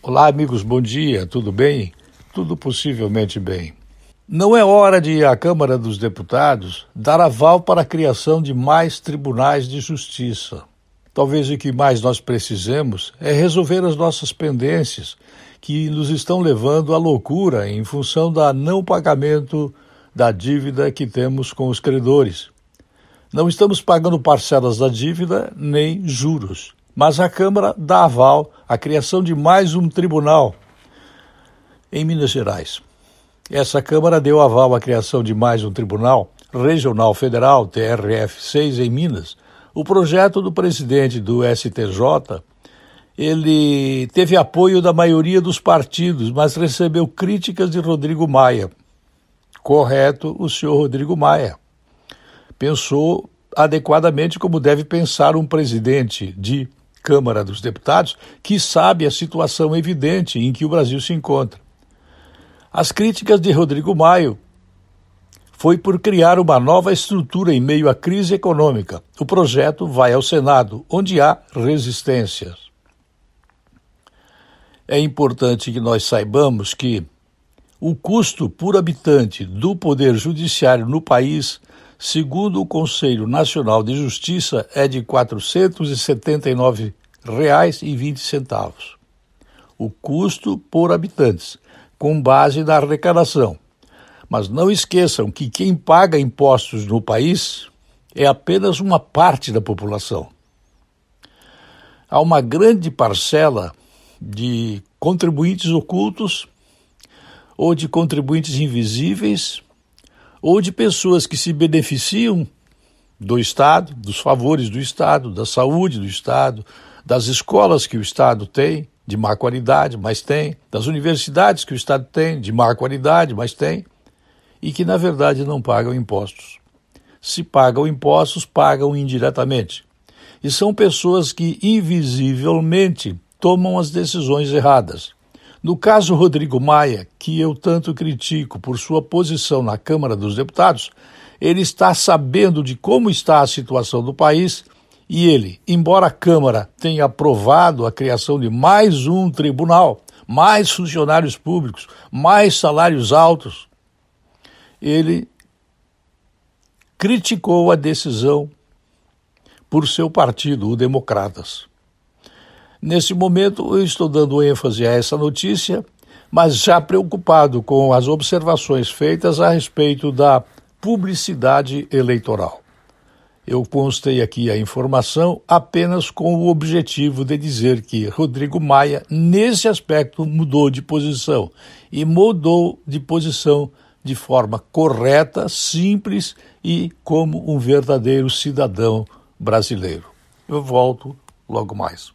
Olá, amigos, bom dia, tudo bem? Tudo possivelmente bem. Não é hora de a Câmara dos Deputados dar aval para a criação de mais tribunais de justiça. Talvez o que mais nós precisemos é resolver as nossas pendências, que nos estão levando à loucura em função da não pagamento da dívida que temos com os credores. Não estamos pagando parcelas da dívida nem juros mas a Câmara dá aval à criação de mais um tribunal em Minas Gerais. Essa Câmara deu aval à criação de mais um tribunal regional federal, TRF6, em Minas. O projeto do presidente do STJ, ele teve apoio da maioria dos partidos, mas recebeu críticas de Rodrigo Maia. Correto, o senhor Rodrigo Maia. Pensou adequadamente como deve pensar um presidente de Câmara dos Deputados, que sabe a situação evidente em que o Brasil se encontra. As críticas de Rodrigo Maio foi por criar uma nova estrutura em meio à crise econômica. O projeto vai ao Senado, onde há resistências. É importante que nós saibamos que o custo por habitante do Poder Judiciário no país segundo o Conselho Nacional de Justiça, é de R$ 479,20. O custo por habitantes, com base na arrecadação. Mas não esqueçam que quem paga impostos no país é apenas uma parte da população. Há uma grande parcela de contribuintes ocultos ou de contribuintes invisíveis ou de pessoas que se beneficiam do Estado, dos favores do Estado, da saúde do Estado, das escolas que o Estado tem, de má qualidade, mas tem, das universidades que o Estado tem, de má qualidade, mas tem, e que na verdade não pagam impostos. Se pagam impostos, pagam indiretamente. E são pessoas que invisivelmente tomam as decisões erradas. No caso Rodrigo Maia, que eu tanto critico por sua posição na Câmara dos Deputados, ele está sabendo de como está a situação do país e ele, embora a Câmara tenha aprovado a criação de mais um tribunal, mais funcionários públicos, mais salários altos, ele criticou a decisão por seu partido, o Democratas. Nesse momento, eu estou dando ênfase a essa notícia, mas já preocupado com as observações feitas a respeito da publicidade eleitoral. Eu constei aqui a informação apenas com o objetivo de dizer que Rodrigo Maia, nesse aspecto, mudou de posição e mudou de posição de forma correta, simples e como um verdadeiro cidadão brasileiro. Eu volto logo mais.